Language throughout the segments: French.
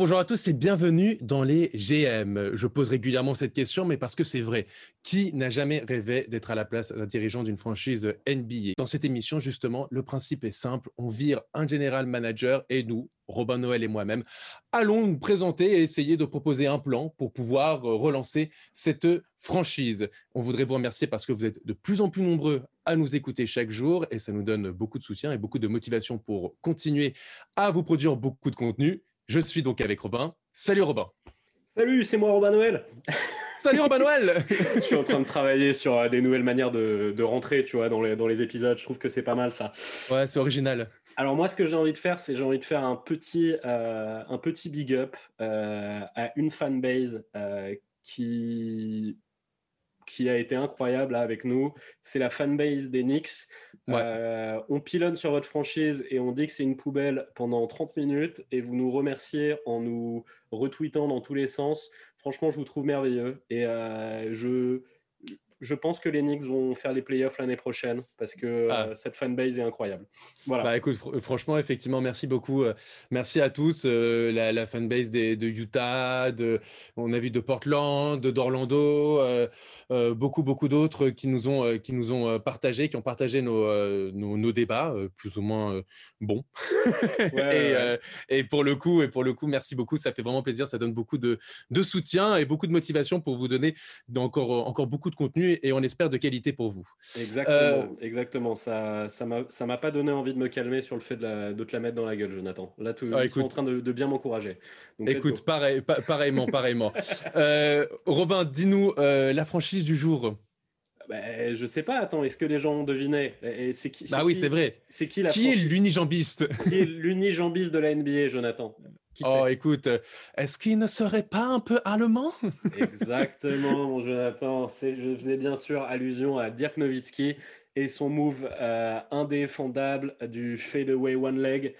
Bonjour, à tous et bienvenue dans les GM. Je pose régulièrement cette question, mais parce que c'est vrai. Qui n'a jamais rêvé d'être à la place d'un dirigeant d'une franchise NBA Dans cette émission, justement, le principe est simple. On vire un general manager et nous, Robin Noël et moi-même, allons nous présenter et essayer de proposer un plan pour pouvoir relancer cette franchise. On voudrait vous remercier parce que vous êtes de plus en plus nombreux à nous écouter chaque jour et ça nous donne beaucoup de soutien et beaucoup de motivation pour continuer à vous produire beaucoup de contenu. Je suis donc avec Robin. Salut Robin. Salut, c'est moi Robin Noël. Salut Robin Noël Je suis en train de travailler sur euh, des nouvelles manières de, rentrer, tu vois, dans les, dans les épisodes. Je trouve que c'est pas mal ça. Ouais, c'est original. Alors moi, ce que j'ai envie de faire, c'est j'ai envie de faire un petit, euh, un petit big up euh, à une fanbase qui qui a été incroyable avec nous. C'est la fanbase des Knicks. Euh, on pilonne sur votre franchise et on dit que c'est une poubelle pendant 30 minutes et vous nous remerciez en nous retweetant dans tous les sens. Franchement, je vous trouve merveilleux et euh, je je pense que les Knicks vont faire les playoffs l'année prochaine parce que ah. euh, cette fanbase est incroyable. Voilà. Bah, écoute, franchement, effectivement, merci beaucoup. Euh, merci à tous. Euh, la, fanbase de Utah, de, on a vu de Portland, d'Orlando, beaucoup, beaucoup d'autres qui nous ont, qui nous ont partagé, qui ont partagé nos, nos, débats, plus ou moins bons. et, et, pour le coup, et pour le coup, merci beaucoup. Ça fait vraiment plaisir. Ça donne beaucoup de, de soutien et beaucoup de motivation pour vous donner encore, encore beaucoup de contenu et on espère de qualité pour vous. Exactement, euh, exactement. Ça, ça m'a, pas donné envie de me calmer sur le fait de, de te la mettre dans la gueule, Jonathan. Là, tu ah, es en train de, bien m'encourager. Écoute, pareil, pareillement, pareillement. Euh, Robin, dis-nous euh, la franchise du jour. Ben, je sais pas, attends, est-ce que les gens ont deviné? C'est qui, Bah oui, c'est vrai. C'est qui la Qui est l'unijambiste? Qui est l'unijambiste de la NBA, Jonathan? Oh, écoute, est-ce qu'il ne serait pas un peu allemand? Exactement, mon Jonathan. Je faisais bien sûr allusion à Dirk Nowitzki et son move euh, indéfendable du fadeaway one leg,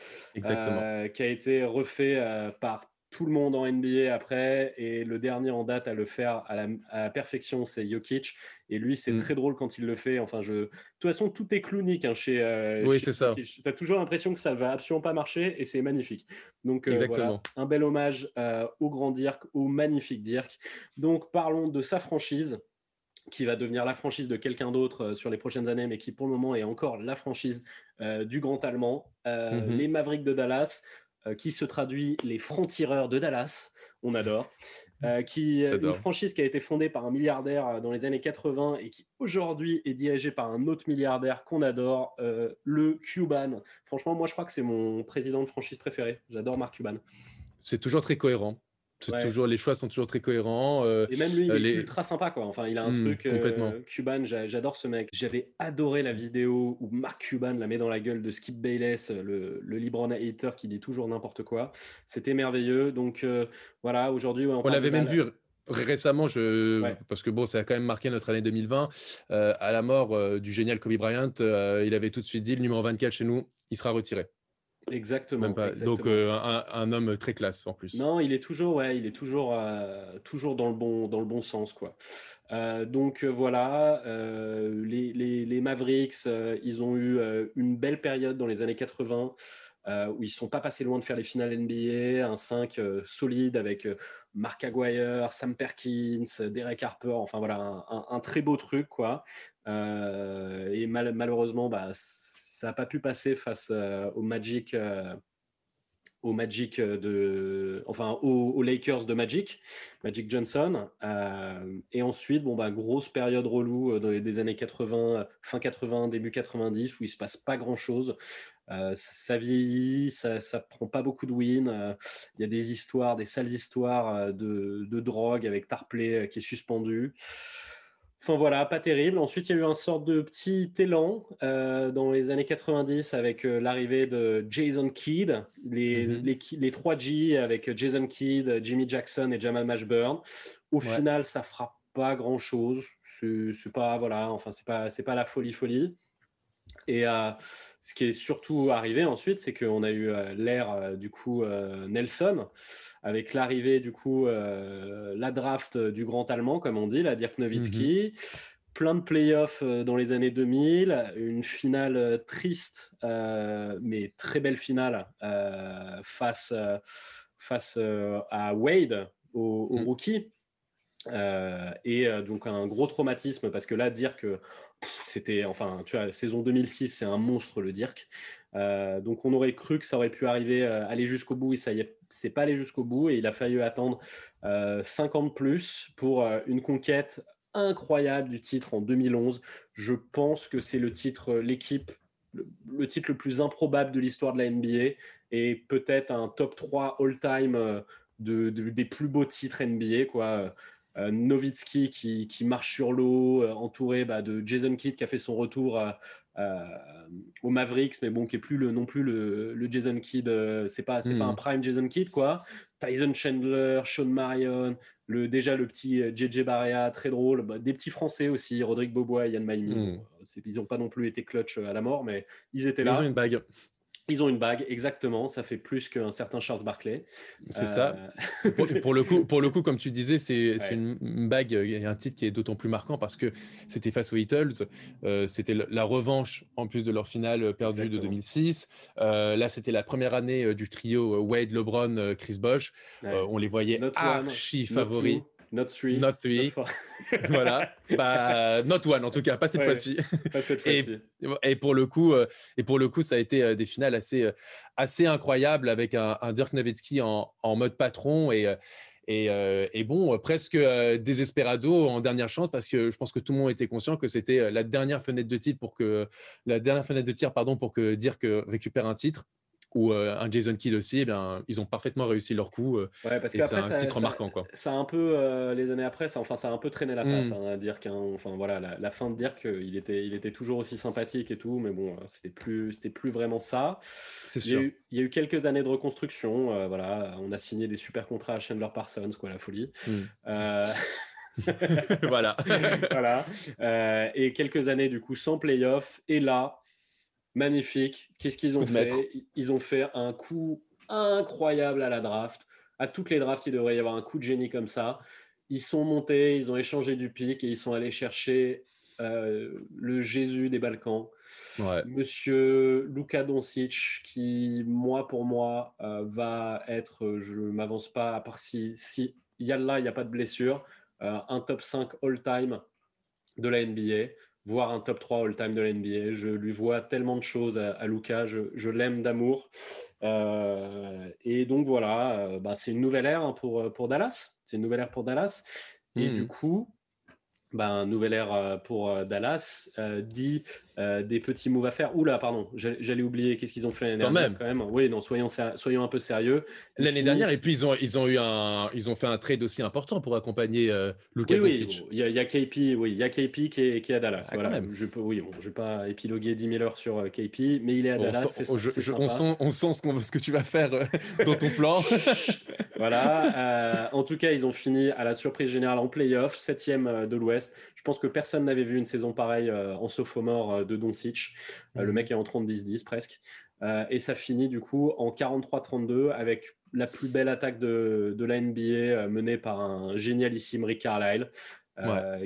euh, qui a été refait euh, par tout le monde en NBA après. Et le dernier en date à le faire à la, perfection, c'est Jokic. Et lui, c'est mm. très drôle quand il le fait. Enfin, je... De toute façon, tout est clownique hein, chez. Euh, oui, c'est ça. Tu as toujours l'impression que ça va absolument pas marcher et c'est magnifique. Donc, euh, voilà, un bel hommage euh, au grand Dirk, au magnifique Dirk. Donc, parlons de sa franchise qui va devenir la franchise de quelqu'un d'autre sur les prochaines années, mais qui pour le moment est encore la franchise du grand allemand, mm-hmm. les Mavericks de Dallas. Euh, qui se traduit les francs-tireurs de Dallas, on adore, euh, qui euh, une franchise qui a été fondée par un milliardaire dans les années 80 et qui aujourd'hui est dirigée par un autre milliardaire qu'on adore, le Cuban. Franchement, moi je crois que c'est mon président de franchise préféré. J'adore Mark Cuban. C'est toujours très cohérent. Toujours, les choix sont toujours très cohérents. Euh, et même lui, il est ultra sympa, quoi. Enfin, il a un hmm, truc. Euh, Cuban, j'adore ce mec. J'avais adoré la vidéo où Mark Cuban la met dans la gueule de Skip Bayless, le, le hater qui dit toujours n'importe quoi. C'était merveilleux. Donc euh, voilà, aujourd'hui. on, l'avait même vu récemment, je... parce que bon, ça a quand même marqué notre année 2020. à la mort du génial Kobe Bryant, il avait tout de suite dit le numéro 24 chez nous, il sera retiré. Exactement. Donc euh, un, homme très classe en plus. Non, il est toujours, ouais, il est toujours, euh, toujours dans le bon, dans le bon sens quoi. Euh, donc voilà, les, les, Mavericks, ils ont eu une belle période dans les années 80 où ils sont pas passés loin de faire les finales NBA, un 5 solide avec Mark Aguirre, Sam Perkins, Derek Harper, enfin voilà, un, très beau truc quoi. et malheureusement, bah ça n'a pas pu passer face euh, au Magic, euh, au Magic de, enfin aux, Lakers de Magic, Magic Johnson. Euh, et ensuite, bon bah grosse période relou des années 80, fin 80, début 90 où il se passe pas grand chose. ça vieillit, ça, ça prend pas beaucoup de wins. Il y a des histoires, des sales histoires de, de drogue avec Tarplay qui est suspendu. Enfin voilà, pas terrible. Ensuite, il y a eu un sort de petit élan euh, dans les années 90 avec euh, l'arrivée de Jason Kidd, les, les, les, 3G avec Jason Kidd, Jimmy Jackson et Jamal Mashburn. Au final, ça fera pas grand chose. C'est pas voilà, enfin c'est pas c'est pas la folie folie. Et euh, ce qui est surtout arrivé ensuite, c'est qu'on a eu l'ère du coup Nelson avec l'arrivée du coup euh, la draft du grand allemand comme on dit, la Dirk Nowitzki. Mhm. Plein de playoffs euh, dans les années 2000, une finale euh, triste, mais très belle finale face, face à Wade, au, au Mm. rookie. Euh, et euh, donc un gros traumatisme parce que là, dire que c'était, enfin, tu vois, saison 2006, c'est un monstre le Dirk. Euh, donc on aurait cru que ça aurait pu arriver, euh, aller jusqu'au bout et ça y est, c'est pas allé jusqu'au bout et il a fallu attendre euh, 5 ans de plus pour euh, une conquête incroyable du titre en 2011. Je pense que c'est le titre, euh, l'équipe, le, titre le plus improbable de l'histoire de la NBA et peut-être un top 3 all-time euh, de, de- des plus beaux titres NBA, quoi. Euh, Nowitzki qui, qui marche sur l'eau, euh, entouré bah, de Jason Kidd qui a fait son retour euh, euh, aux Mavericks, mais bon, qui est plus le, non plus le, le Jason Kidd, c'est pas, c'est pas Mhm. un prime Jason Kidd, quoi. Tyson Chandler, Sean Marion, le, déjà le petit JJ Barea, très drôle, Bah, des petits Français aussi, Rodrigue Bobois et Yann. Bon, c'est- ils n'ont pas non plus été clutch à la mort, mais ils étaient Ils là. ont une bague, Ils ont une bague, exactement. Ça fait plus qu'un certain Charles Barkley. c'est ça. Euh, Pour, pour le coup, pour le coup, comme tu disais, c'est Ouais. une, bague euh, et un titre qui est d'autant plus marquant parce que c'était face aux Beatles. euh, c'était la revanche en plus de leur finale perdue de Exactement. 2006. Euh, là, c'était la première année du trio Wade, LeBron, Chris Bosh. ouais. On les voyait archi favoris. Not three. Not three. not voilà. Bah, not one en tout cas, pas cette Ouais. fois-ci. Pas cette Et- fois-ci. Et pour le coup, euh, et pour le coup, ça a été euh, des finales assez, euh, assez incroyables avec un, un Dirk Nowitzki en, en mode patron et, euh, et, euh, et bon, euh, presque euh, désespérado en dernière chance parce que je pense que tout le monde était conscient que c'était euh, la dernière fenêtre de titre pour que la dernière fenêtre de tir, pardon, pour que Dirk euh, récupère un titre ou euh, un Jason Kidd aussi. Eh bien, ils ont parfaitement réussi leur coup euh, Ouais, parce et c'est un ça, titre ça- marquant quoi. ça a un peu, euh, les années après, ça, enfin, ça a un peu traîné la patte, Mm. hein, à Dirk. hein. Enfin, voilà, la, la fin de Dirk, il était, il était toujours aussi sympathique et tout, mais bon, c'était plus, c'était plus vraiment ça. C'est Il y, a sûr. eu, il y a eu quelques années de reconstruction. voilà, on a signé des super contrats à Chandler Parsons, quoi, la folie. Mm. Euh, voilà. voilà. Et quelques années du coup sans playoff. Et là, magnifique. Qu'est-ce qu'ils ont fait? Ils- ont fait un coup incroyable à la draft. À toutes les drafts, il devrait y avoir un coup de génie comme ça. Ils sont montés, ils ont échangé du pic et ils sont allés chercher euh, le Jésus des Balkans. Ouais. Monsieur Luka Doncic, qui, moi, pour moi, euh, va être, je m'avance pas, à part si, si il y a là, il n'y a pas de blessure, euh, un top 5 all-time de la NBA, voire un top 3 all-time de la NBA. Je lui vois tellement de choses à, à Luka, je, je l'aime d'amour. Euh, et donc voilà, euh, bah, c'est une nouvelle ère hein, pour, pour Dallas. C'est une nouvelle ère pour Dallas. Et Mhm. du coup, ben, nouvelle ère euh, pour euh, Dallas, euh, dit euh, des petits moves à faire. Oula, pardon, j'allais oublier qu'est-ce qu'ils ont fait l'année dernière même. quand même. Oui, non, soyons, soyons un peu sérieux. L'année dernière, et puis ils ont, ils ont eu un, ils ont fait un trade aussi important pour accompagner euh, Luka Oui, Doncic. il y, a- il y a KP, oui, il y a KP qui est, qui est à Dallas. Ah, quand même. Je peux, oui, bon, je vais pas épiloguer 10 000 heures sur euh, KP, mais il est à On Dallas. sent- on- je- c'est je- sympa. on sent, on sent ce, que tu vas faire euh, dans ton plan. Voilà. euh, en tout cas, ils ont fini à la surprise générale en playoff, septième de l'Ouest. Je pense que personne n'avait vu une saison pareille en sophomore de Doncic. Euh, Le Mhm. mec est en 30-10-10 presque. Euh, et ça finit du coup en 43-32 avec la plus belle attaque de, de la NBA euh, menée par un génialissime Rick Carlisle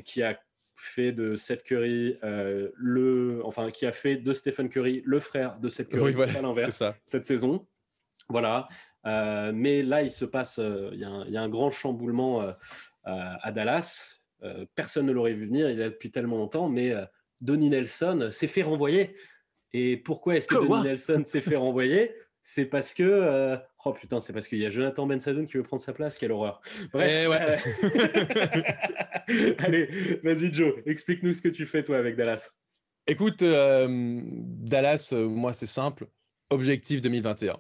qui a fait de Seth Curry euh, le enfin qui a fait de Stephen Curry le frère de Seth Curry oui, voilà, c'est l'inverse cette saison. Voilà. Euh, mais là, il se passe, euh, il y, a un- il y a un grand chamboulement à Dallas. Personne ne l'aurait vu venir, il est là depuis tellement longtemps, mais Donnie Nelson s'est fait renvoyer. Et pourquoi est-ce que Quoi Donnie Nelson s'est fait renvoyer? C'est parce que. euh, Oh putain, c'est parce qu'il y a Jonathan Ben Sadoun qui veut prendre sa place, quelle horreur. Bref. Eh ouais. Allez, vas-y Joe, explique-nous ce que tu fais toi avec Dallas. Écoute, euh, Dallas, euh, moi, c'est simple. Objectif 2021.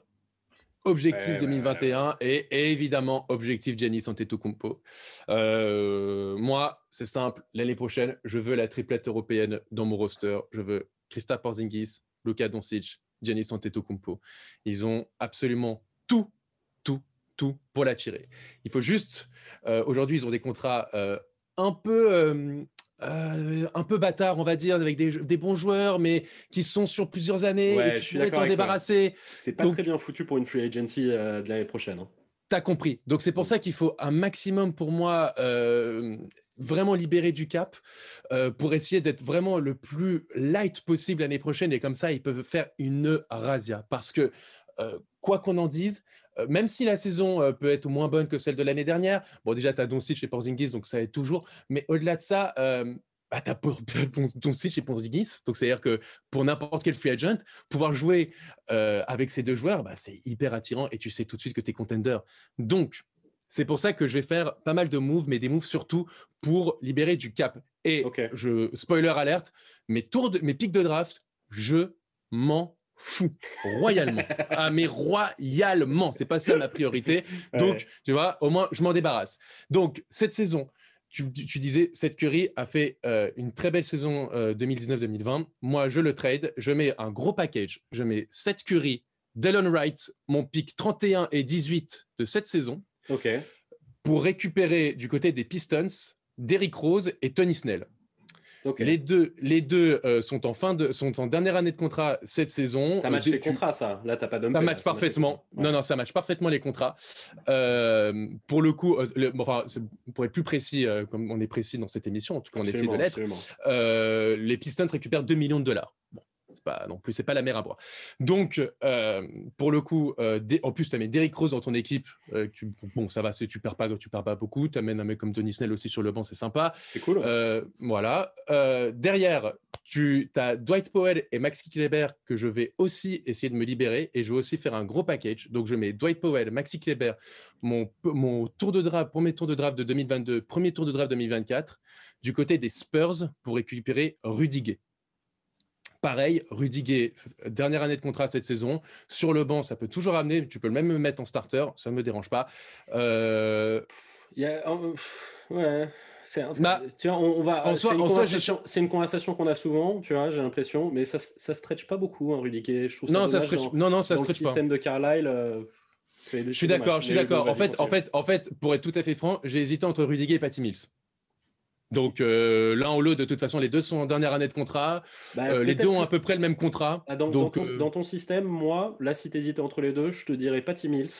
Objectif Ouais, ouais, 2021 Et, et évidemment, objectif Giannis Antetokounmpo. Euh, moi, c'est simple. L'année prochaine, je veux la triplette européenne dans mon roster. Je veux Krista Porzingis, Luka Doncic, Giannis Antetokounmpo. Ils ont absolument tout, tout, tout pour l'attirer. Il faut juste... euh, Aujourd'hui, ils ont des contrats euh, un peu... euh, un peu bâtard, on va dire, avec des, des bons joueurs, mais qui sont sur plusieurs années Ouais, et tu pourrais t'en débarrasser. C'est pas Donc- très bien foutu pour une free agency euh, de l'année prochaine. hein. T'as compris. Donc c'est pour ça qu'il faut un maximum pour moi euh, vraiment libérer du cap euh, pour essayer d'être vraiment le plus light possible l'année prochaine et comme ça ils peuvent faire une razzia parce que quoi qu'on en dise, même si la saison peut être moins bonne que celle de l'année dernière, bon, déjà, tu as Doncic et Porzingis, donc ça aide toujours. Mais au-delà de ça, bah, tu as Doncic et Porzingis. Donc, c'est-à-dire que pour n'importe quel free agent, pouvoir jouer avec ces deux joueurs, bah, c'est hyper attirant et tu sais tout de suite que tu es contender. Donc, c'est pour ça que je vais faire pas mal de moves, mais des moves surtout pour libérer du cap. Et je spoiler alerte, mes tours de, mes pics de draft, je m'en fou royalement. ah, mais royalement, c'est pas ça ma priorité. Donc, tu vois, au moins, je m'en débarrasse. Donc, cette saison, tu, disais, cette Curry a fait euh, une très belle saison 2019-2020. Euh, Moi, je le trade, je mets un gros package. Je mets 7 Curry, Delon Wright, mon pick 31 et 18 de cette saison. OK. Pour récupérer du côté des Pistons, Derrick Rose et Tony Snell. Les deux, les deux euh, sont, en fin de, sont en dernière année de contrat cette saison. Ça match les contrats, ça. Là, t'as pas Ça match parfaitement. Non, non, ça match parfaitement les contrats. Euh, pour le coup, euh, enfin, pour être plus précis, comme on est précis dans cette émission, en tout cas, on essaie de l'être. les Pistons récupèrent 2 millions de dollars. Bon, c'est pas non plus, c'est pas la mer à boire. Donc, euh, pour le coup, euh, en plus, tu as mis Derrick Rose dans ton équipe. Euh, bon, ça va, tu perds pas, tu perds pas beaucoup. Tu amènes un mec comme Tony Snell aussi sur le banc, c'est sympa. C'est cool. voilà. derrière, tu as Dwight Powell et Maxi Kleber que je vais aussi essayer de me libérer et je vais aussi faire un gros package. Donc, je mets Dwight Powell, Maxi Kleber, mon, mon tour de draft, premier tour de draft de 2022, premier tour de draft 2024, du côté des Spurs pour récupérer Rudiger. Pareil, Rudiger, dernière année de contrat cette saison. Sur le banc, ça peut toujours amener. Tu peux même me mettre en starter, ça ne me dérange pas. Euh... Y a, ouais. C'est bah, tu vois, on, va. C'est une, une, conversation qu'on a souvent, tu vois, j'ai l'impression, mais ça, ça stretch pas beaucoup, hein, Rudiger. Je trouve non, ça, stretch, non, non, ça stretch le système de Carlisle. Euh, je suis d'accord, je suis d'accord. En fait, en fait, en fait, pour être tout à fait franc, j'ai hésité entre Rudiger et Patty Mills. Donc euh, l'un ou l'autre, de toute façon, les deux sont en dernière année de contrat. Bah, euh, les deux ont à peu près le même contrat. Ah, dans, donc, euh, dans, ton, système, moi, là, si tu hésitais entre les deux, je te dirais Patty Mills.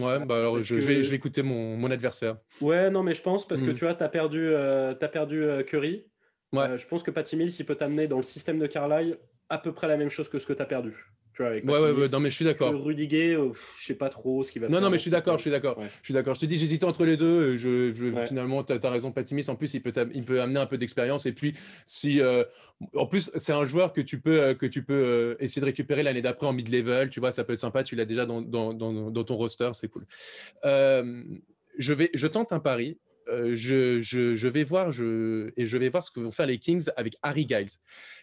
Ouais, bah alors je, vais, je vais écouter mon, mon, adversaire. Ouais, non, mais je pense parce que hmm. tu vois, tu as perdu, as perdu Curry. Ouais. je pense que Patty Mills, il peut t'amener dans le système de Carlisle à peu près la même chose que ce que tu as perdu. Tu vois, avec ouais, ouais, ouais, non, mais je suis d'accord. Rudiger, euh, je sais pas trop ce qu'il va non, faire. Non, mais je suis d'accord, je suis d'accord. Je suis d'accord. Je te dis, j'hésitais entre les deux. Je, je Finalement, tu as, raison, Patimis. En plus, il peut, il peut amener un peu d'expérience. Et puis, si. Euh, en plus, c'est un joueur que tu peux, euh, que tu peux essayer de récupérer l'année d'après en mid-level. Tu vois, ça peut être sympa. Tu l'as déjà dans, dans, dans, dans, ton roster. C'est cool. je, vais, je tente un pari. Je, je, je, vais voir je, et je vais voir ce que vont faire les Kings avec Harry Giles.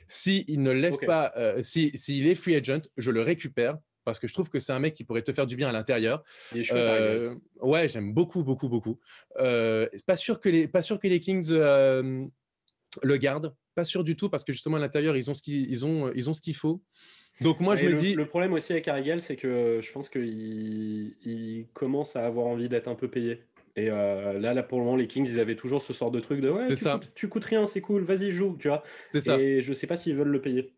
S'il ne lève pas, euh, s'il si, est free agent, je le récupère parce que je trouve que c'est un mec qui pourrait te faire du bien à l'intérieur. Euh, ouais, j'aime beaucoup, beaucoup, beaucoup. Euh, pas sûr que les, pas sûr que les Kings le gardent, pas sûr du tout parce que justement à l'intérieur ils ont ce qu'ils ont, ils ont ce qu'il faut. Donc moi je me dis. Le problème aussi avec Harry c'est que je pense qu'il il commence à avoir envie d'être un peu payé. Et euh, là, là, pour le moment, les Kings, ils avaient toujours ce sort de truc de ouais, tu, ça. Coûtes, tu coûtes rien, c'est cool, vas-y, joue, tu vois. C'est ça. Et je sais pas s'ils veulent le payer.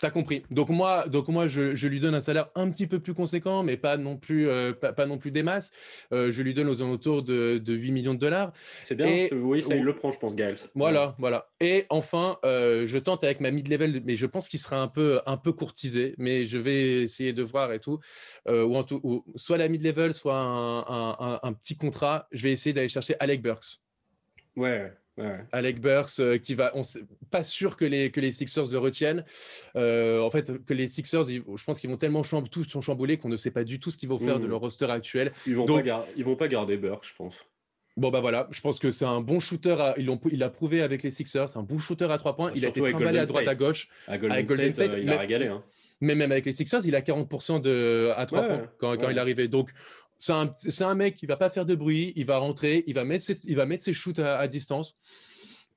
T'as compris. Donc moi, donc moi je, lui donne un salaire un petit peu plus conséquent, mais pas non plus, euh, pas, non plus des masses. Euh, je lui donne aux alentours de, 8 millions de dollars. C'est bien. oui, ça il le prend, je pense, Giles. Voilà, voilà. Et enfin, euh, je tente avec ma mid-level, mais je pense qu'il sera un peu, un peu courtisé, mais je vais essayer de voir et tout. ou, en tout ou soit la mid-level, soit un, un, petit contrat. Je vais essayer d'aller chercher Alec Burks. Ouais. Alec Burks, euh, qui va, on pas sûr que les, que les Sixers le retiennent. Euh, en fait, que les Sixers, je pense qu'ils vont tellement tous sont chamboulés qu'on ne sait pas du tout ce qu'ils vont faire de mmh. leur roster actuel. Ils vont Donc, pas ils vont pas garder Burks, je pense. Bon bah voilà, je pense que c'est un bon shooter. ils il a prouvé avec les Sixers, c'est un bon shooter à trois points. Il a été trimballé à droite à gauche. À Golden, State, euh, il a régalé. Hein. Mais même avec les Sixers, il a 40% de, à trois points quand, quand il est arrivé. Donc c'est un, mec qui va pas faire de bruit, il va rentrer, il va mettre ses, il va mettre ses shoots à, distance.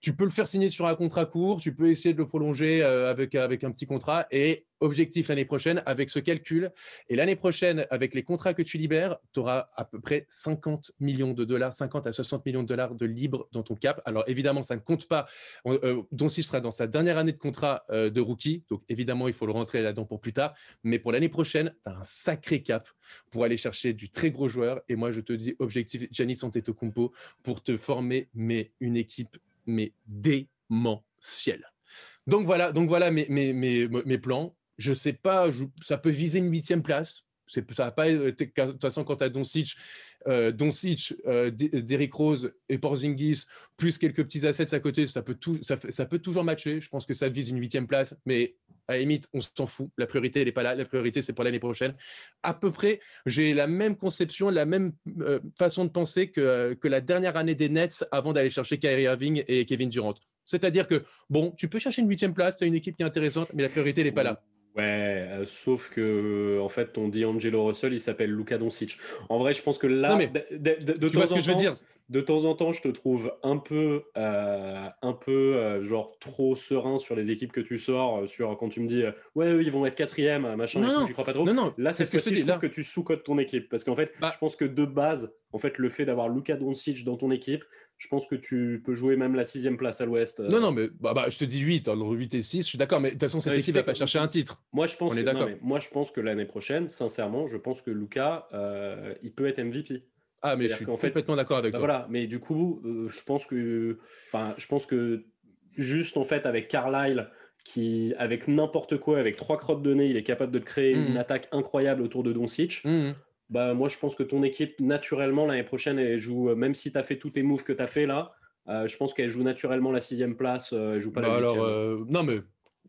Tu peux le faire signer sur un contrat court, tu peux essayer de le prolonger euh, avec, avec un petit contrat. Et objectif l'année prochaine, avec ce calcul, et l'année prochaine, avec les contrats que tu libères, tu auras à peu près 50 millions de dollars, 50 à 60 millions de dollars de libre dans ton cap. Alors évidemment, ça ne compte pas. Euh, Doncic sera dans sa dernière année de contrat euh, de rookie, donc évidemment, il faut le rentrer là-dedans pour plus tard. Mais pour l'année prochaine, tu as un sacré cap pour aller chercher du très gros joueur. Et moi, je te dis, objectif Giannis Antetokounmpo pour te former, mais une équipe mais démentielle. Donc voilà, donc voilà mes, plans je sais pas, ça peut viser une huitième place. Ça pas de toute façon quand tu as Doncic, euh, Doncic euh, Derrick Rose et Porzingis, plus quelques petits assets à côté, ça peut, toujours matcher. Je pense que ça vise une huitième place, mais à la limite, on s'en fout. La priorité, elle n'est pas là. La priorité, c'est pour l'année prochaine. À peu près, j'ai la même conception, la même euh, façon de penser que, que la dernière année des Nets avant d'aller chercher Kyrie Irving et Kevin Durant. C'est-à-dire que, bon, tu peux chercher une huitième place, tu as une équipe qui est intéressante, mais la priorité, n'est pas là. Ouais, euh, sauf que en fait, ton D'Angelo Russell, il s'appelle Luka Doncic. En vrai, je pense que là, de, temps en temps, de temps en temps, je te trouve un peu, euh, un peu euh, genre trop serein sur les équipes que tu sors, sur quand tu me dis, ouais, eux, ils vont être quatrième, machin, non, j'y crois pas trop. Non, non, là, c'est ce que je te dis. Je que tu sous-codes ton équipe, parce qu'en fait, bah je pense que de base, en fait, le fait d'avoir Luka Doncic dans ton équipe, je pense que tu peux jouer même la sixième place à l'ouest. Non, non, mais bah, bah, je te dis 8, entre 8 et 6, je suis d'accord, mais de toute façon, cette équipe ne va pas chercher un titre. Moi, je pense, que, moi, je pense que l'année prochaine, sincèrement, je pense que Lucas, euh, il peut être MVP. Ah, mais je suis complètement d'accord avec bah, toi. Voilà, mais du coup, euh, je pense que, enfin, je pense que juste en fait avec Carlisle, qui avec n'importe quoi, avec trois crottes de nez, il est capable de créer une mmh. attaque incroyable autour de Doncic. Mmh. Bah, moi, je pense que ton équipe, naturellement, l'année prochaine, elle joue, euh, même si tu as fait tous tes moves que tu as fait là, euh, je pense qu'elle joue naturellement la sixième place, euh, elle joue pas la bah, alors, non, mais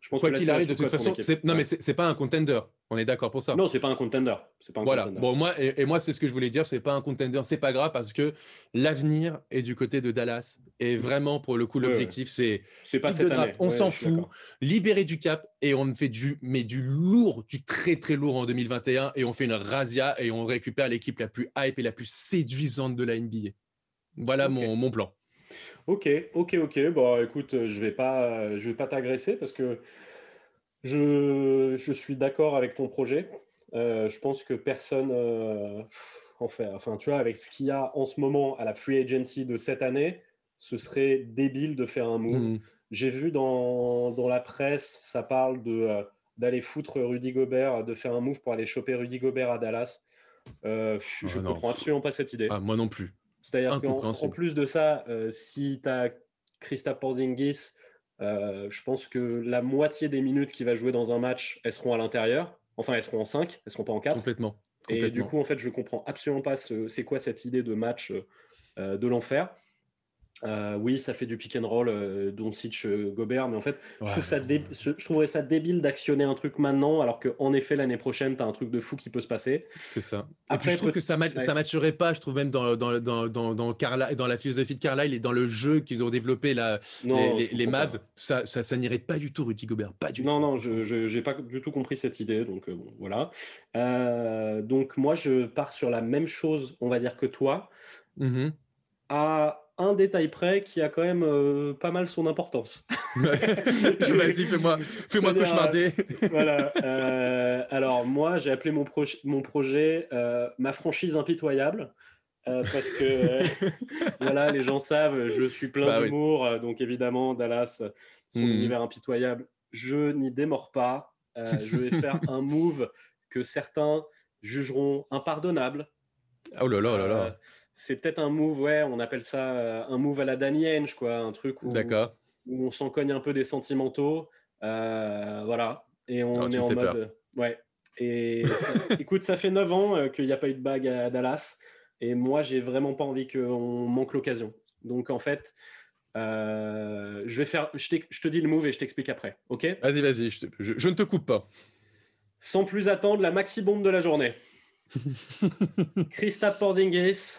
je pense quoi qu'il arrive, de toute façon, non, mais c'est pas un contender. On est d'accord pour ça. Non, c'est pas un contender. C'est pas un voilà. Contender. Bon, moi et, moi, c'est ce que je voulais dire. C'est pas un contender. C'est pas grave parce que l'avenir est du côté de Dallas. Et vraiment, pour le coup, l'objectif, c'est c'est pas cette année. On s'en fout. Libérer du cap et on fait du mais du lourd, du très très lourd en 2021 et on fait une razzia et on récupère l'équipe la plus hype et la plus séduisante de la NBA. Voilà mon, mon plan. Ok, ok, ok. Bon, écoute, je vais pas, je vais pas t'agresser parce que je, je suis d'accord avec ton projet. Euh, je pense que personne euh, en fait. Enfin, tu vois, avec ce qu'il y a en ce moment à la free agency de cette année, ce serait débile de faire un move. Mmh. J'ai vu dans, dans, la presse, ça parle de euh, d'aller foutre Rudy Gobert, de faire un move pour aller choper Rudy Gobert à Dallas. je ne ah comprends absolument pas cette idée. Ah, moi non plus. C'est-à-dire qu'en plus de ça, euh, si tu as Christophe Porzingis, euh, je pense que la moitié des minutes qu'il va jouer dans un match, elles seront à l'intérieur. Enfin, elles seront en 5, elles seront pas en 4. Complètement. Et du coup, en fait, je comprends absolument pas c'est quoi cette idée de match euh, de l'enfer. Euh, oui, ça fait du pick and roll, euh, Doncic, euh, Gobert, mais en fait, je, trouve ça je, trouverais ça débile d'actionner un truc maintenant, alors qu'en effet, l'année prochaine, tu as un truc de fou qui peut se passer. C'est ça. Après, je trouve que ça ne ça matcherait pas, je trouve même dans, dans, dans, dans, dans, dans la philosophie de Carlisle et dans le jeu qu'ils ont développé la, les, les, Mavs, ça, ça, ça n'irait pas du tout, Rudy Gobert. Pas du non, tout. non, je n'ai pas du tout compris cette idée, donc bon, voilà. donc, moi, je pars sur la même chose, on va dire, que toi. Mmh à un détail près qui a quand même euh, pas mal son importance. Vas-y, fais-moi fais cauchemarder. voilà. Euh, alors, moi, j'ai appelé mon, mon projet euh, Ma franchise impitoyable. parce que voilà, les gens savent, je suis plein bah d'humour, donc évidemment, Dallas, son mmh. univers impitoyable, je n'y démords pas. je vais faire un move que certains jugeront impardonnable. Oh là là là là c'est peut-être un move, ouais, on appelle ça euh, un move à la Danny Henge, quoi, un truc où, où on s'en cogne un peu des sentimentaux, euh, voilà, et on est en mode, ouais. Et écoute, ça fait 9 ans euh, qu'il n'y a pas eu de bague à Dallas, et moi, j'ai vraiment pas envie qu'on manque l'occasion. Donc en fait, je vais faire, je, te dis le move et je t'explique après, ok? Vas-y, vas-y, je, je, ne te coupe pas. Sans plus attendre, la maxi bombe de la journée. Christophe Porzingis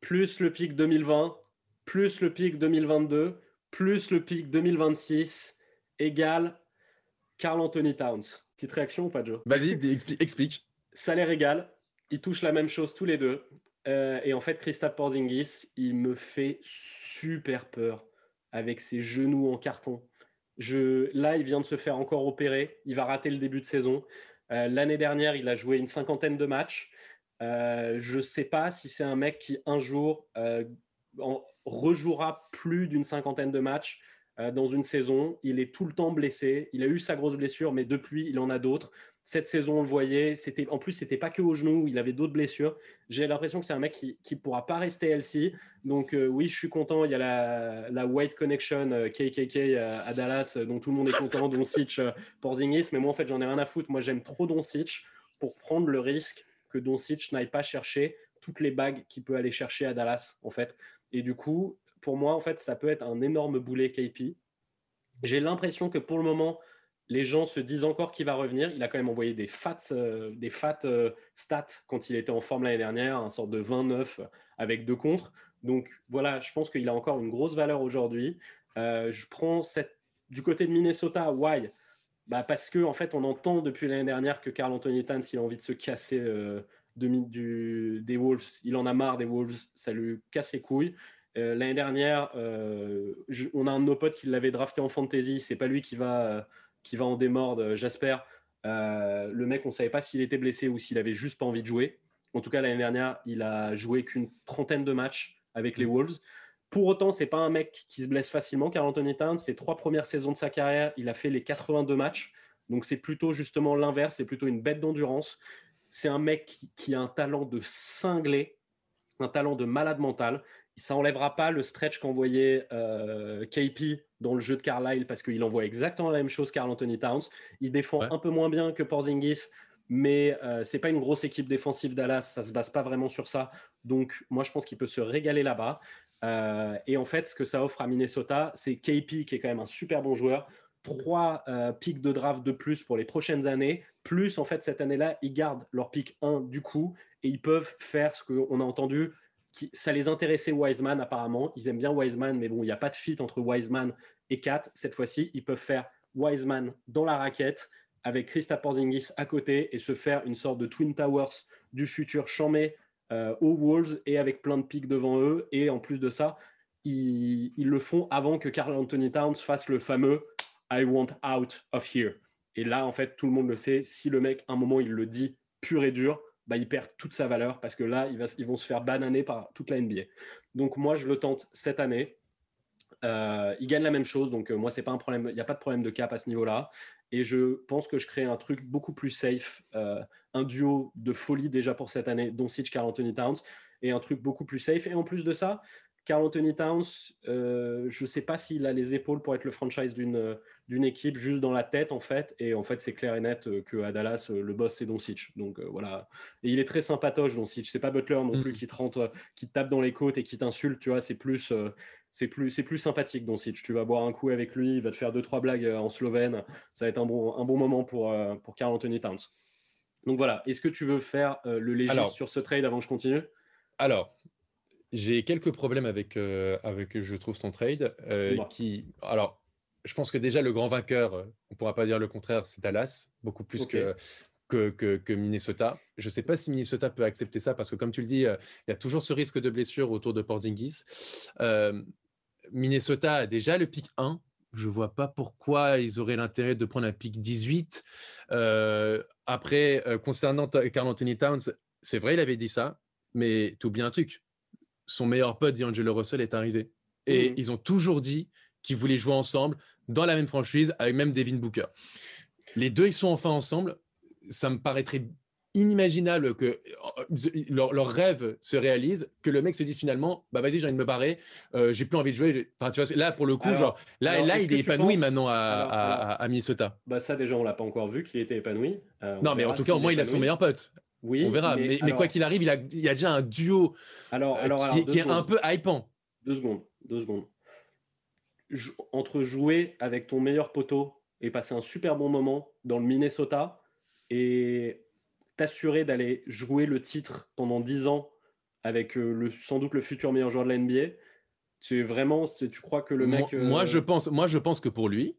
plus le pic 2020, plus le pic 2022, plus le pic 2026, égale Carl Anthony Towns. Petite réaction ou pas, Joe? Vas-y, explique. Salaire égal, ils touchent la même chose tous les deux. Euh, et en fait, Christophe Porzingis, il me fait super peur avec ses genoux en carton. Je, là, il vient de se faire encore opérer. Il va rater le début de saison. Euh, l'année dernière, il a joué une cinquantaine de matchs. Euh, je ne sais pas si c'est un mec qui un jour euh, rejouera plus d'une cinquantaine de matchs euh, dans une saison. Il est tout le temps blessé. Il a eu sa grosse blessure, mais depuis, il en a d'autres. Cette saison, on le voyait. En plus, c'était pas que au genou. Il avait d'autres blessures. J'ai l'impression que c'est un mec qui ne pourra pas rester LC. Donc, oui, je suis content. Il y a la, White Connection KKK à Dallas, dont tout le monde est content, Doncic, Porzingis. Mais moi, en fait, j'en ai rien à foutre. Moi, j'aime trop Doncic pour prendre le risque que Doncic n'aille pas chercher toutes les bagues qu'il peut aller chercher à Dallas, en fait. Et du coup, pour moi, en fait, ça peut être un énorme boulet KP. J'ai l'impression que pour le moment, les gens se disent encore qu'il va revenir. Il a quand même envoyé des fat, euh, des fat euh, stats quand il était en forme l'année dernière, un sort de 29 avec deux contres. Donc voilà, je pense qu'il a encore une grosse valeur aujourd'hui. Euh, je prends du côté de Minnesota. Why? Bah Parce que en fait, on entend depuis l'année dernière que Carl Anthony Towns, il a envie de se casser de, du, des Wolves. Il en a marre des Wolves. Ça lui casse les couilles. l'année dernière, on a un de nos potes qui l'avait drafté en fantasy. C'est pas lui qui va qui va en démordre, euh, Jasper. Euh, le mec, on savait pas s'il était blessé ou s'il avait juste pas envie de jouer. En tout cas, l'année dernière, il a joué qu'une trentaine de matchs avec les mm. Wolves. Pour autant, c'est pas un mec qui se blesse facilement, car Anthony Towns, les trois premières saisons de sa carrière, il a fait les 82 matchs. Donc c'est plutôt justement l'inverse, c'est plutôt une bête d'endurance. C'est un mec qui a un talent de cinglé, un talent de malade mental ça enlèvera pas le stretch qu'envoyait euh, KP dans le jeu de Carlisle parce qu'il envoie exactement la même chose qu'Arl Anthony Towns. Il défend un peu moins bien que Porzingis, mais euh, c'est pas une grosse équipe défensive Dallas, ça se base pas vraiment sur ça. Donc moi je pense qu'il peut se régaler là-bas. Euh, et en fait, ce que ça offre à Minnesota, c'est KP qui est quand même un super bon joueur. Trois euh, pics de draft de plus pour les prochaines années. Plus en fait cette année-là, ils gardent leur pic 1 du coup et ils peuvent faire ce qu'on a entendu ça les intéressait Wiseman apparemment. Ils aiment bien Wiseman, mais bon, il n'y a pas de fit entre Wiseman et Kat. Cette fois-ci, ils peuvent faire Wiseman dans la raquette avec Christa Porzingis à côté et se faire une sorte de Twin Towers du futur chamé aux Wolves et avec plein de pics devant eux. Et en plus de ça, ils, le font avant que Carl Anthony Towns fasse le fameux I want out of here. Et là, en fait, tout le monde le sait. Si le mec, un moment, il le dit pur et dur, bah, il perd toute sa valeur parce que là, ils vont se faire bananer par toute la NBA. Donc moi, je le tente cette année. Euh, il gagne la même chose, donc euh, moi, c'est pas un problème. Il n'y a pas de problème de cap à ce niveau-là. Et je pense que je crée un truc beaucoup plus safe, euh, un duo de folie déjà pour cette année, dont Sitch, Carl Anthony Towns, et un truc beaucoup plus safe. Et en plus de ça, Carl Anthony Towns, je ne sais pas s'il a les épaules pour être le franchise d'une d'une équipe juste dans la tête en fait. Et en fait, c'est clair et net euh, que à Dallas, euh, le boss c'est Doncic. Donc euh, voilà. Et il est très sympatoche Doncic. C'est pas Butler non plus mm. qui te rentre, qui te tape dans les côtes et qui t'insulte. Tu vois, c'est plus, c'est plus, c'est plus sympathique Doncic. Tu vas boire un coup avec lui, il va te faire deux trois blagues en slovène. Ça va être un bon, un bon moment pour pour Carl Anthony Towns. Donc voilà. Est-ce que tu veux faire le léger sur ce trade avant que je continue? Alors, j'ai quelques problèmes avec, avec je trouve, ton trade. qui, alors, je pense que déjà, le grand vainqueur, euh, on ne pourra pas dire le contraire, c'est Dallas, beaucoup plus que, que, Minnesota. Je ne sais pas si Minnesota peut accepter ça parce que, comme tu le dis, euh, il y a toujours ce risque de blessure autour de Porzingis. Euh, Minnesota a déjà le pic 1. Je ne vois pas pourquoi ils auraient l'intérêt de prendre un pic 18. après, concernant Carl Anthony Towns, c'est vrai, il avait dit ça, mais tu oublies un truc. Son meilleur pote, D'Angelo Russell, est arrivé. Et mmh. ils ont toujours dit qui voulaient jouer ensemble dans la même franchise avec même Devin Booker. Les deux, ils sont enfin ensemble. Ça me paraîtrait inimaginable que euh, leur, rêve se réalise, que le mec se dise finalement, bah vas-y, j'ai envie de me barrer, euh, j'ai plus envie de jouer. Enfin, tu vois, là pour le coup, genre, là, là, il est épanoui maintenant à, Minnesota. Bah ça déjà, on l'a pas encore vu qu'il était épanoui. Euh, non, mais en tout cas, au moins, il a son meilleur pote. Oui, on verra. Mais, quoi qu'il arrive, il, a, il y a déjà un duo alors, alors, qui, qui est un peu hypant. Deux secondes, deux secondes entre jouer avec ton meilleur poteau et passer un super bon moment dans le Minnesota et t'assurer d'aller jouer le titre pendant 10 ans avec euh, le, sans doute le futur meilleur joueur de la NBA. C'est vraiment, tu crois que le mec. Moi, euh, je pense, moi, je pense que pour lui,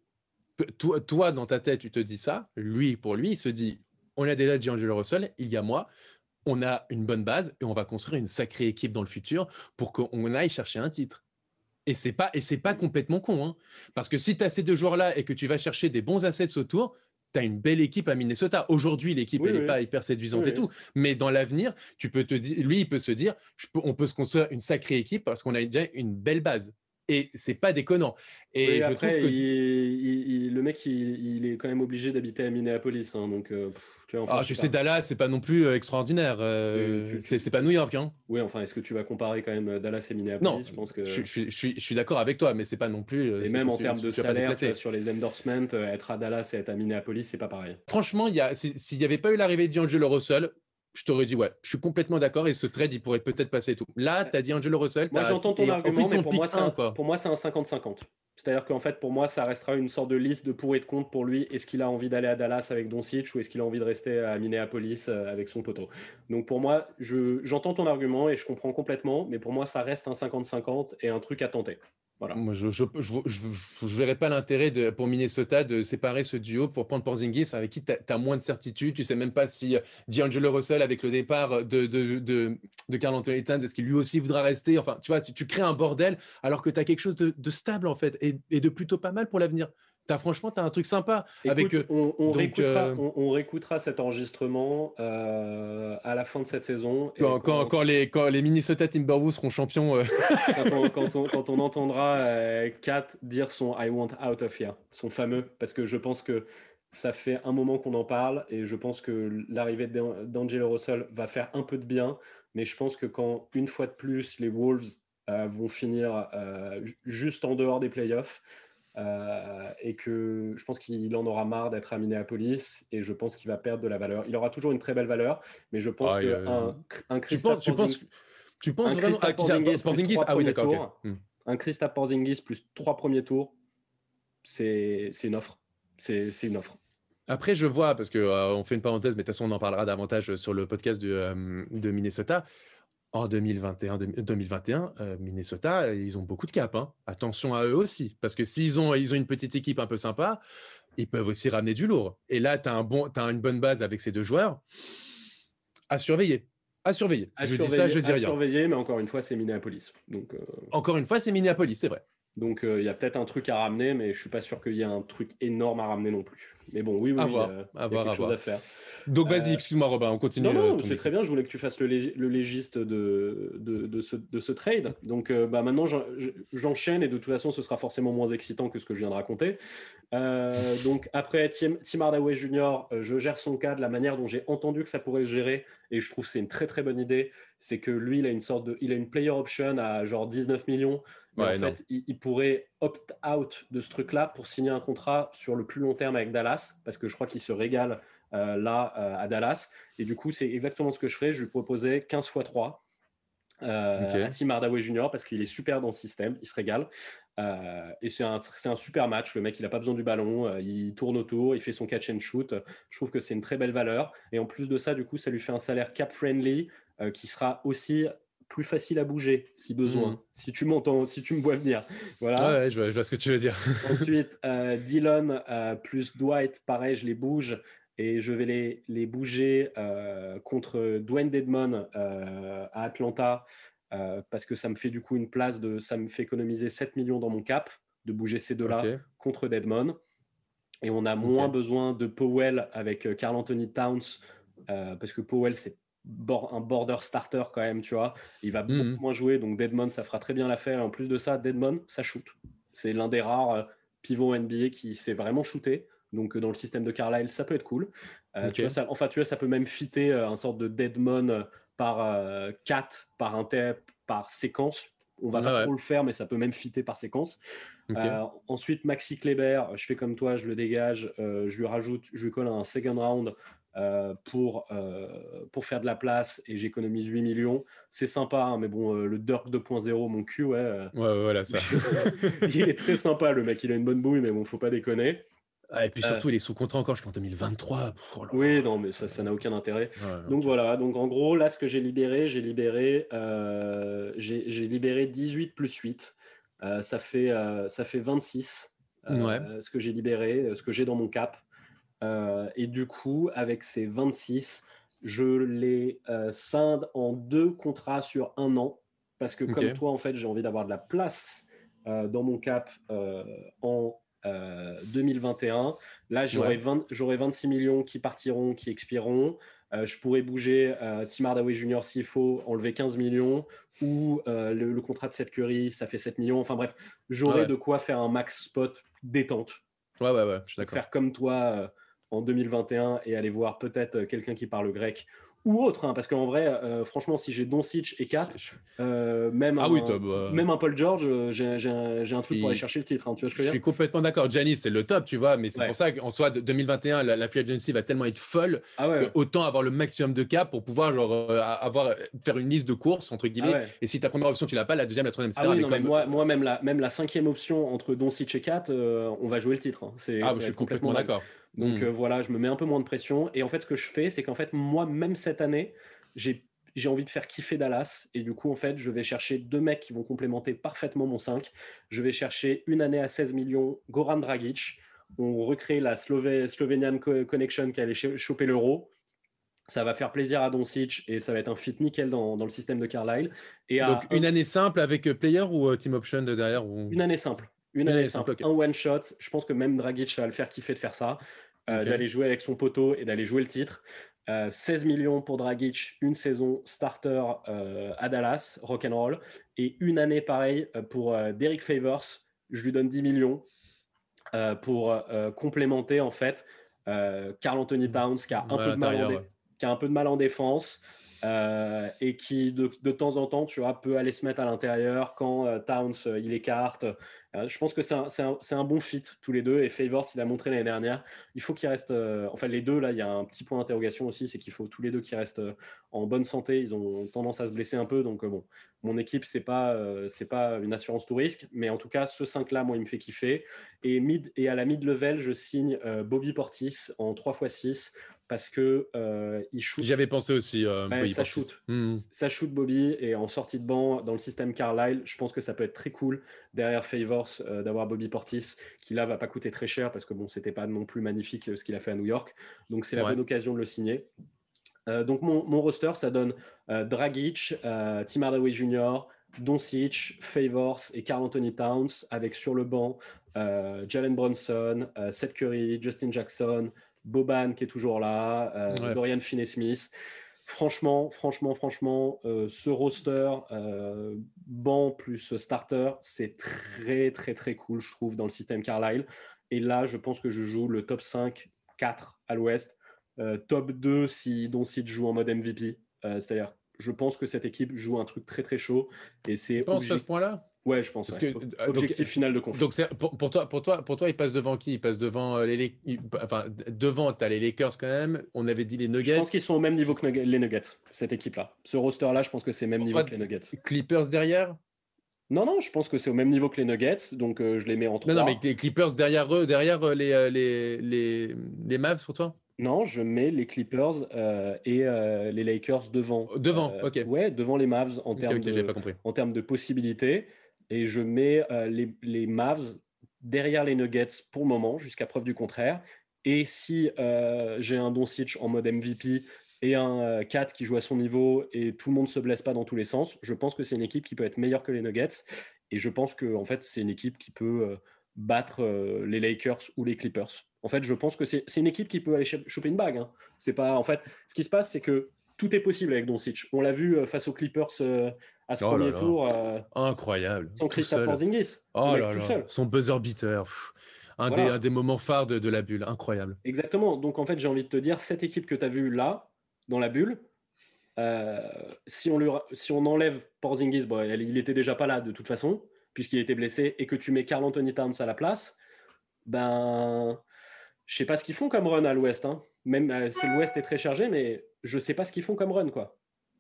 toi, toi, dans ta tête, tu te dis ça. Lui, pour lui, il se dit on a déjà D'Angelo Russell, il y a moi. On a une bonne base et on va construire une sacrée équipe dans le futur pour qu'on aille chercher un titre. Et c'est pas et c'est pas complètement con, hein. parce que si tu as ces deux joueurs-là et que tu vas chercher des bons assets autour, tu as une belle équipe à Minnesota. Aujourd'hui, l'équipe elle n'est pas hyper séduisante et tout, mais dans l'avenir, tu peux te dire, lui, il peut se dire, on peut se construire une sacrée équipe parce qu'on a déjà une belle base. Et c'est pas déconnant. Et après, le mec, il, est quand même obligé d'habiter à Minneapolis. Hein, donc, euh, tu, vois, ah, tu sais, Dallas, c'est pas non plus euh, extraordinaire. Euh, c'est pas New York. Hein. Oui, enfin, est-ce que tu vas comparer quand même Dallas et Minneapolis? Non, je, pense que... je, je, je suis d'accord avec toi, mais c'est pas non plus. Et même en termes de salaire, sur les endorsements, être à Dallas et être à Minneapolis, c'est pas pareil. Franchement, s'il n'y avait pas eu l'arrivée d'Angelo Russell, je t'aurais dit, ouais, je suis complètement d'accord et ce trade, il pourrait peut-être passer et tout. Là, tu as dit Angelo Russell. Moi, j'entends ton argument, mais pour moi, un, pour moi, c'est un 50-50. C'est-à-dire qu'en fait, pour moi, ça restera une sorte de liste de pour et de contre pour lui. Est-ce qu'il a envie d'aller à Dallas avec Doncic ou est-ce qu'il a envie de rester à Minneapolis euh, avec son poteau? Donc pour moi, j'entends ton argument et je comprends complètement, mais pour moi, ça reste un 50-50 et un truc à tenter. Moi, je ne verrais pas l'intérêt pour Minnesota de séparer ce duo pour prendre Porzingis avec qui tu as, moins de certitude. Tu sais même pas si euh, D'Angelo Russell, avec le départ de, de, de, de Carl Anthony Towns, est-ce qu'il lui aussi voudra rester? Enfin, tu vois, si tu crées un bordel alors que tu as quelque chose de, stable en fait et, et de plutôt pas mal pour l'avenir franchement, tu as un truc sympa. avec, euh, on, réécoutera, euh, on, réécoutera, cet enregistrement euh, à la fin de cette saison. Quand, quand, les, quand les Minnesota Timberwolves seront champions. quand, on, entendra Kat dire son I want out of here, son fameux, parce que je pense que ça fait un moment qu'on en parle et je pense que l'arrivée d'Angelo Russell va faire un peu de bien, mais je pense que quand, une fois de plus, les Wolves vont finir juste en dehors des playoffs, euh, et que je pense qu'il en aura marre d'être à Minneapolis et je pense qu'il va perdre de la valeur. Il aura toujours une très belle valeur, mais je pense ah, qu'un un Christophe tu penses, tu penses, vraiment à Porzingis, ah oui d'accord. Hmm. Un Christophe Porzingis plus trois premiers tours, c'est une offre. C'est une offre. Après, je vois, parce qu'on euh, on fait une parenthèse, mais de toute façon, on en parlera davantage sur le podcast de, euh, de Minnesota en 2021, 2021 euh, Minnesota, ils ont beaucoup de cap. Hein. Attention à eux aussi, parce que s'ils ont, ils ont une petite équipe un peu sympa, ils peuvent aussi ramener du lourd. Et là, tu as, un bon, as une bonne base avec ces deux joueurs à surveiller. À surveiller. je dis ça, je dis à surveiller, mais encore une fois, c'est Minneapolis. Donc, euh, Encore une fois, c'est Minneapolis, c'est vrai. Donc, euh, il y a peut-être un truc à ramener, mais je suis pas sûr qu'il y ait un truc énorme à ramener non plus. Mais bon, oui, oui, il y a quelque chose à faire. Donc vas-y, euh, excuse-moi Robin, on continue. Non, non, euh, c'est très bien, je voulais que tu fasses le, légiste de, de, ce, de, ce, trade. Donc euh, bah, maintenant, j'enchaîne et de toute façon, ce sera forcément moins excitant que ce que je viens de raconter. donc après Tim, Tim Hardaway Jr., je gère son cas de la manière dont j'ai entendu que ça pourrait se gérer et je trouve que c'est une très très bonne idée. C'est que lui, il a une sorte de, il a une player option à genre 19 millions. Mais en fait, il, il, pourrait opt-out de ce truc-là pour signer un contrat sur le plus long terme avec Dallas, parce que je crois qu'il se régale euh, là euh, à Dallas. Et du coup, c'est exactement ce que je ferai. Je lui proposais 15 x 3 à Tim Hardaway Jr. parce qu'il est super dans le système, il se régale. Euh, et c'est un, un, super match. Le mec, il n'a pas besoin du ballon, il tourne autour, il fait son catch and shoot. Je trouve que c'est une très belle valeur. Et en plus de ça, du coup, ça lui fait un salaire cap friendly qui sera aussi plus facile à bouger si besoin, hmm. si tu m'entends, si tu me vois venir. Voilà. Ouais, je, vois, ce que tu veux dire. Ensuite, Dylan plus Dwight, pareil, je les bouge et je vais les, les bouger euh, contre Dwayne Dedmon euh, à Atlanta euh, parce que ça me fait du coup une place de ça me fait économiser 7 millions dans mon cap de bouger ces deux-là contre Dedmon et on a moins besoin de Powell avec Carl Anthony Towns parce que Powell c'est un border starter quand même tu vois il va beaucoup mhm. moins jouer donc Dedmon ça fera très bien l'affaire et en plus de ça Dedmon ça shoot c'est l'un des rares pivots NBA qui sait vraiment shooter donc euh, dans le système de Carlisle, ça peut être cool. Euh, tu vois, ça, enfin, tu vois, ça peut même fitter euh, un sorte de Deadmon par 4, par un TEP, par séquence. On va pas trop le faire, mais ça peut même fitter par séquence. ensuite, Maxi Kleber, je fais comme toi, je le dégage, je lui rajoute, je lui colle un second round pour, pour faire de la place et j'économise 8 millions. C'est sympa, hein, mais bon, le Dirk 2.0, mon cul, ouais. Ouais, voilà, ça. il est très sympa, le mec, il a une bonne bouille, mais bon, faut pas déconner. Ah, et puis euh. surtout, il est sous contrat encore jusqu'en 2023. oui, non, mais ça, n'a aucun intérêt. donc voilà, donc en gros, là, ce que j'ai libéré, j'ai libéré, euh, j'ai libéré 18 plus 8. Euh, ça, fait, ça fait 26 ce que j'ai libéré, ce que j'ai dans mon cap. Et du coup, avec ces 26, je les scinde en deux contrats sur un an. Parce que comme toi, en fait, j'ai envie d'avoir de la place dans mon cap en 2021. Là, j'aurai 26 millions qui partiront, qui expireront. je pourrais bouger Tim Hardaway Jr. s'il faut, enlever 15 millions, ou le, contrat de Seth Curry, ça fait 7 millions. Enfin bref, j'aurai de quoi faire un max spot détente. Ouais, ouais, ouais, je suis d'accord. Faire comme toi en 2021 et aller voir peut-être quelqu'un qui parle grec ou autre, hein, parce qu'en vrai, euh, franchement, si j'ai Doncic et 4, euh, même, ah un, bah, même un Paul George, euh, j'ai un, truc pour aller chercher le titre. Hein, tu vois je, suis complètement d'accord. Janis, c'est le top, tu vois, mais c'est pour ça qu'en soit 2021, la, la free agency va tellement être folle, ah autant avoir le maximum de cap pour pouvoir genre, avoir, faire une liste de courses, entre guillemets. Ah et si ta première option, tu l'as pas, la deuxième, la troisième, etc. Ah moi, moi, même, la, même la cinquième option entre Doncic et 4, on va jouer le titre. Hein. Ah, je suis complètement d'accord. Donc hmm. voilà, je me mets un peu moins de pression. Et en fait, ce que je fais, c'est qu'en fait, moi, même cette année, j'ai envie de faire kiffer Dallas. Et du coup, en fait, je vais chercher deux mecs qui vont complémenter parfaitement mon 5. Je vais chercher une année à 16 millions, Goran Dragic. On recrée la Slovenian Connection qui allait choper l'euro. Ça va faire plaisir à Doncic et ça va être un fit nickel dans, le système de Carlisle. Et Donc, une année simple avec euh, player ou euh, team option derrière Une année simple. Une, année, simple. Un one shot. Je pense que même Dragic va le faire kiffer de faire ça. Euh, d'aller jouer avec son poteau et d'aller jouer le titre. 16 euh, millions pour Dragic, une saison starter euh, à Dallas, rock'n'roll, et une année pareil pour Derek Favors, je lui donne 10 millions pour complémenter en fait Carl Anthony Towns qui a un, peu, de mal en qui a un peu de mal en défense. Et qui de, de, temps en temps, tu vois, peut aller se mettre à l'intérieur quand Towns il écarte, euh, je pense que c'est un, bon fit tous les deux. Et Favors, il a montré l'année dernière. Il faut qu'ils restent. Euh, enfin, les deux, là, il y a un petit point d'interrogation aussi c'est qu'il faut tous les deux qu'ils restent euh, en bonne santé. Ils ont tendance à se blesser un peu. Donc, bon, mon équipe, c'est pas, c'est pas une assurance tout risque. Mais en tout cas, ce 5-là, moi, il me fait kiffer. Et, mid, et à la mid-level, je signe Bobby Portis en 3x6 parce que euh, il shoot. J'avais pensé aussi. Euh, ça shoot. Hmm. Ça shoot Bobby et en sortie de banc dans le système Carlisle, je pense que ça peut être très cool derrière Favors euh, d'avoir Bobby Portis qui là va pas coûter très cher parce que bon c'était pas non plus magnifique ce qu'il a fait à New York. Donc c'est la bonne occasion de le signer. donc mon, mon, roster ça donne Dragic, Tim Hardaway Jr., Doncic, Favors et Carl Anthony Towns avec sur le banc Jalen Brunson, Seth Curry, Justin Jackson. Boban qui est toujours là, euh, Dorian Finney-Smith. Franchement, franchement, franchement, euh, ce roster euh, banc plus starter, c'est très, très, très cool, je trouve, dans le système Carlisle. Et là, je pense que je joue le top 5, 4 à l'ouest, top 2 si Doncic joue en mode MVP. C'est-à-dire, je pense que cette équipe joue un truc très, très chaud. Et c'est. Tu penses à ce point-là? Ouais, je pense. Que, euh, Objectif final de conflit. Donc pour, pour, toi, pour toi, pour toi, il passe devant qui? Il passe devant euh, les, enfin devant. T'as les Lakers quand même. On avait dit les Nuggets. Je pense qu'ils sont au même niveau que les Nuggets. Cette équipe-là, ce roster-là, je pense que c'est même niveau que les Nuggets. Clippers derrière? Non, non, je pense que c'est au même niveau que les Nuggets, donc euh, je les mets en 3. Non, non, mais les Clippers derrière eux, derrière les, les, les, les Mavs pour toi? Non, je mets les Clippers et les Lakers devant. Devant, ok. Ouais, devant les Mavs en termes de, en termes de possibilités et je mets euh, les, Mavs derrière les Nuggets pour le moment, jusqu'à preuve du contraire. Et si euh, j'ai un Doncic en mode MVP et un 4 euh, qui joue à son niveau et tout le monde ne se blesse pas dans tous les sens, je pense que c'est une équipe qui peut être meilleure que les Nuggets. Et je pense que en fait, c'est une équipe qui peut battre les Lakers ou les Clippers. En fait, je pense que c'est une équipe qui peut aller choper une bague. Hein. Pas en fait, ce qui se passe, c'est que tout est possible avec Doncic. On l'a vu face aux Clippers à ce oh premier tour. Euh, Incroyable. Son Christophe Porzingis. Oh là là. Son buzzer beater. Un, des, des, moments phares de, la bulle. Incroyable. Exactement. Donc, en fait, j'ai envie de te dire, cette équipe que tu as vue là, dans la bulle, euh, si, on lui, si on enlève Porzingis, bon, il était déjà pas là de toute façon, puisqu'il était blessé, et que tu mets Carl Anthony Towns à la place, ben, je sais pas ce qu'ils font comme run à l'ouest. Hein. Même euh, si l'ouest est très chargé, mais je sais pas ce qu'ils font comme run, quoi.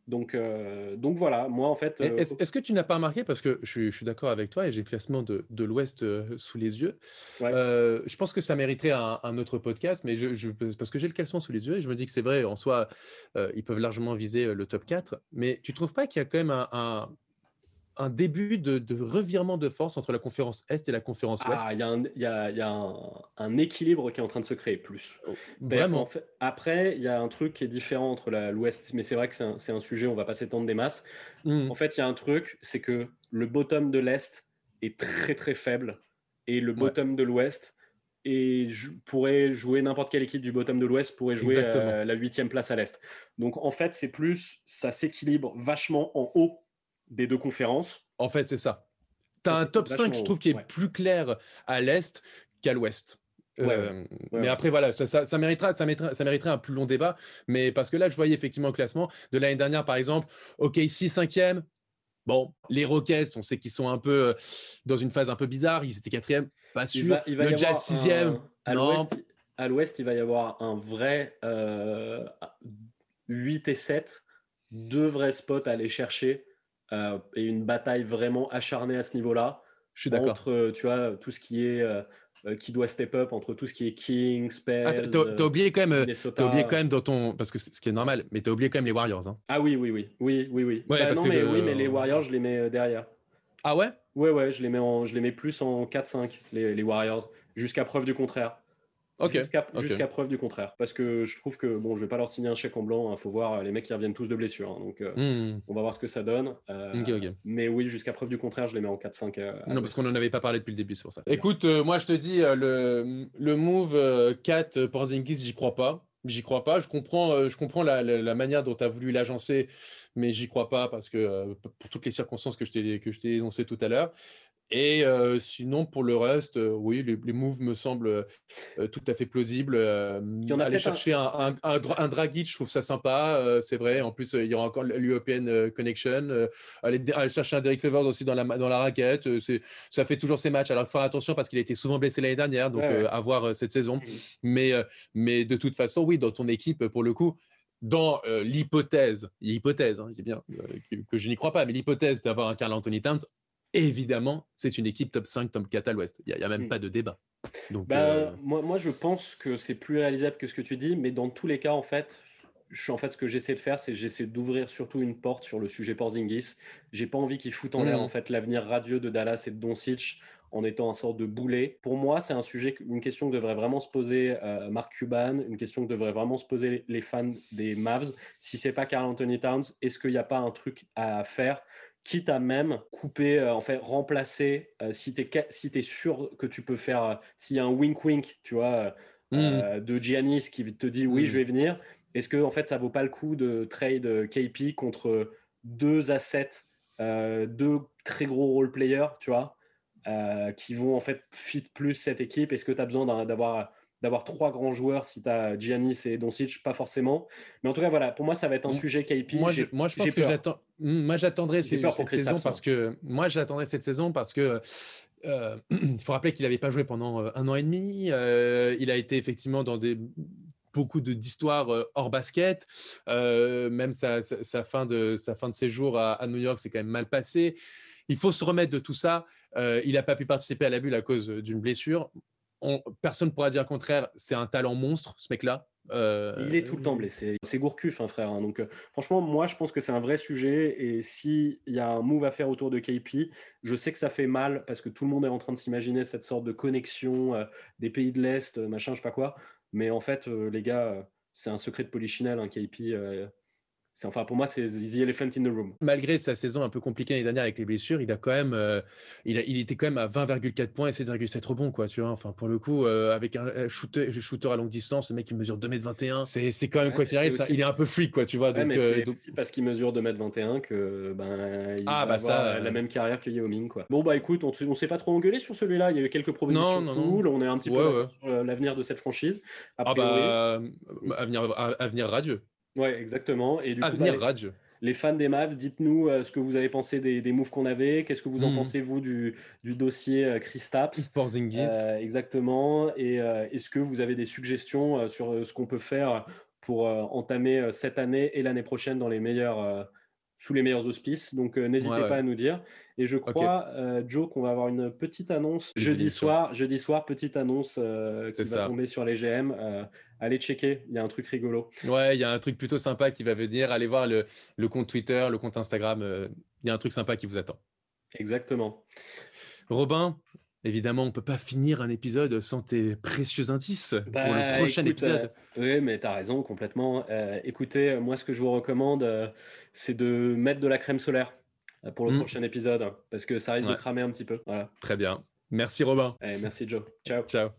Donc, euh, donc voilà, moi en fait. Euh, est-ce que tu n'as pas remarqué, parce que je, suis d'accord avec toi et j'ai le classement de, de l'Ouest euh, sous les yeux, je pense que ça mériterait un, autre podcast, mais je, parce que j'ai le classement sous les yeux et je me dis que c'est vrai, en soi, ils peuvent largement viser le top 4, mais tu ne trouves pas qu'il y a quand même un, un début de, revirement de force entre la conférence Est et la conférence Ouest. Ah, il y a, un, équilibre qui est en train de se créer plus. Oh, vraiment. après, il y a un truc qui est différent entre l'Ouest, mais c'est vrai que c'est un, sujet, on va pas s'étendre des masses. Hmm. En fait, il y a un truc, c'est que le bottom de l'Est est très très faible et le bottom de l'Ouest et pourrait jouer n'importe quelle équipe du bottom de l'Ouest pourrait jouer euh, la huitième place à l'Est. Donc en fait, c'est plus, ça s'équilibre vachement en haut des deux conférences. En fait, c'est ça. Tu as un top 5, je trouve, qui est plus clair à l'Est qu'à l'Ouest. Euh, mais après, voilà, ça, ça, ça, méritera, ça, ça mériterait un plus long débat. Mais parce que là, je voyais effectivement le classement de l'année dernière, par exemple, OK, 6 5e. Bon, les Rockets, on sait qu'ils sont un peu euh, dans une phase un peu bizarre. Ils étaient quatrième, pas sûr. Il va, le Jazz sixième. À l'Ouest, il va y avoir un vrai 8 euh, et 7, deux vrais spots à aller chercher et une bataille vraiment acharnée à ce niveau-là. Je suis d'accord. Entre, tu vois, tout ce qui est euh, qui doit step up entre tout ce qui est King, Spurs. Ah, t'as, euh, oublié quand même, euh, as oublié quand même dans ton, parce que ce qui est normal, mais t'as oublié quand même les Warriors. Hein. Ah oui, oui, oui, oui, oui, oui. Ouais, bah non, mais, oui, mais les Warriors, je les mets derrière. Ah ouais? Ouais, ouais, je les mets en, je les mets plus en 4-5 les, les Warriors, jusqu'à preuve du contraire. Jusqu'à preuve du contraire. Parce que je trouve que, bon, je vais pas leur signer un chèque en blanc. Il hein, faut voir, les mecs, qui reviennent tous de blessures. Hein, donc, euh, hmm. on va voir ce que ça donne. Euh, mais oui, jusqu'à preuve du contraire, je les mets en 4-5. Euh, non, parce qu'on n'en avait pas parlé depuis le début sur ça. Écoute, moi, je te dis, le, le move 4 Porzingis, j'y crois pas. J'y crois pas. Je comprends, je comprends la, manière dont tu as voulu l'agencer, mais j'y crois pas parce que pour toutes les circonstances que je t'ai énoncées tout à l'heure. Et sinon, pour le reste, oui, les, les, moves me semblent tout à fait plausibles. il y en a aller chercher un, un, un, Dragic, je trouve ça sympa, c'est vrai. En plus, il y aura encore l'European Connection. Aller, chercher un Derek Favors aussi dans la, dans la raquette, ça fait toujours ses matchs. Alors, il faut faire attention parce qu'il a été souvent blessé l'année dernière, donc à voir cette saison. Mmh mais, mais de toute façon, oui, dans ton équipe, pour le coup, dans l'hypothèse, l'hypothèse, hein, bien, que, que, je n'y crois pas, mais l'hypothèse d'avoir un Carl Anthony Towns, évidemment, c'est une équipe top 5, top 4 à l'Ouest. Il n'y a, même hmm. pas de débat. Donc, bah, euh, moi, moi, je pense que c'est plus réalisable que ce que tu dis, mais dans tous les cas, en fait, je, en fait ce que j'essaie de faire, c'est j'essaie d'ouvrir surtout une porte sur le sujet Porzingis. J'ai pas envie qu'il foute en l'air hmm. en fait l'avenir radieux de Dallas et de Doncic en étant un sorte de boulet. Pour moi, c'est un sujet, une question que devrait vraiment se poser euh, Mark Cuban, une question que devraient vraiment se poser les fans des Mavs. Si c'est pas Carl Anthony Towns, est-ce qu'il n'y a pas un truc à faire? Quitte à même couper, euh, en fait, remplacer, euh, si tu es, si es sûr que tu peux faire, euh, s'il y a un wink-wink, tu vois, mmh. de Giannis qui te dit oui, je mmh. vais venir, est-ce que en fait, ça vaut pas le coup de trade KP contre deux assets, deux très gros role players, tu vois, qui vont en fait fit plus cette équipe? Est-ce que tu as besoin d'avoir d'avoir trois grands joueurs si tu as Giannis et Doncic, pas forcément. Mais en tout cas, voilà, pour moi, ça va être un sujet KP. Moi, je, moi, je pense que j'attends. Moi, j'attendrai cette, saison parce que moi, j'attendrai cette saison parce que euh, il faut rappeler qu'il n'avait pas joué pendant euh, un an et demi. Euh, il a été effectivement dans des beaucoup d'histoires hors basket. même sa, sa, fin de, sa fin de séjour à, à New York, c'est quand même mal passé. Il faut se remettre de tout ça. il n'a pas pu participer à la bulle à cause d'une blessure personne ne pourra dire contraire, c'est un talent monstre, ce mec-là. Euh, il est tout le temps blessé. C'est Gourcuff, hein, frère. Hein. Donc, euh, franchement, moi, je pense que c'est un vrai sujet. Et s'il y a un move à faire autour de KP, je sais que ça fait mal parce que tout le monde est en train de s'imaginer cette sorte de connexion euh, des pays de l'Est, machin, je sais pas quoi. Mais en fait, les gars, c'est un secret de polichinelle, un KP enfin pour moi c'est the elephant in the room. Malgré sa saison un peu compliquée l'année dernière avec les blessures, il a quand même euh, il, a, il était quand même à 20,4 points et 7,7 rebonds quoi, tu vois. Enfin pour le coup euh, avec un shooter, shooter à longue distance, le mec il mesure 2m21, c'est c'est quand même quoi qu'il arrive, il est un peu freak quoi, tu vois. donc, euh, c'est aussi parce qu'il mesure 2m21 que ben il ah, va bah avoir ça, la même carrière que Yao Ming quoi. Bon bah écoute, on, on s'est pas trop engueulé sur celui-là, il y a eu quelques propositions non, non, cool, on est un petit peu sur l'avenir de cette franchise. ah bah avenir avenir radieux. Ouais, exactement. Et du coup, bah, les, fans des Mavs, dites-nous euh, ce que vous avez pensé des, des moves qu'on avait. Qu'est-ce que vous en hmm. pensez, vous, du, du dossier euh, Kristaps Porzingis. Euh, exactement. Et est-ce que vous avez des suggestions sur ce qu'on peut faire pour entamer cette année et l'année prochaine dans les meilleurs sous les meilleurs auspices? Donc n'hésitez pas à nous dire. Et je crois, Joe, qu'on va avoir une petite annonce jeudi soir. Jeudi soir, petite annonce qui va tomber sur les GM allez checker, il y a un truc rigolo. Ouais, il y a un truc plutôt sympa qui va venir. Allez voir le, compte Twitter, le compte Instagram. Euh, il y a un truc sympa qui vous attend. Exactement. Robin, évidemment, on ne peut pas finir un épisode sans tes précieux indices pour le bah, prochain épisode. Euh, oui, mais tu as raison, complètement. Euh, écoutez, moi, ce que je vous recommande, c'est de mettre de la crème solaire pour le mmh. prochain épisode, parce que ça risque de cramer un petit peu. Voilà. Très bien. Merci Robin. merci Joe. Ciao. Ciao.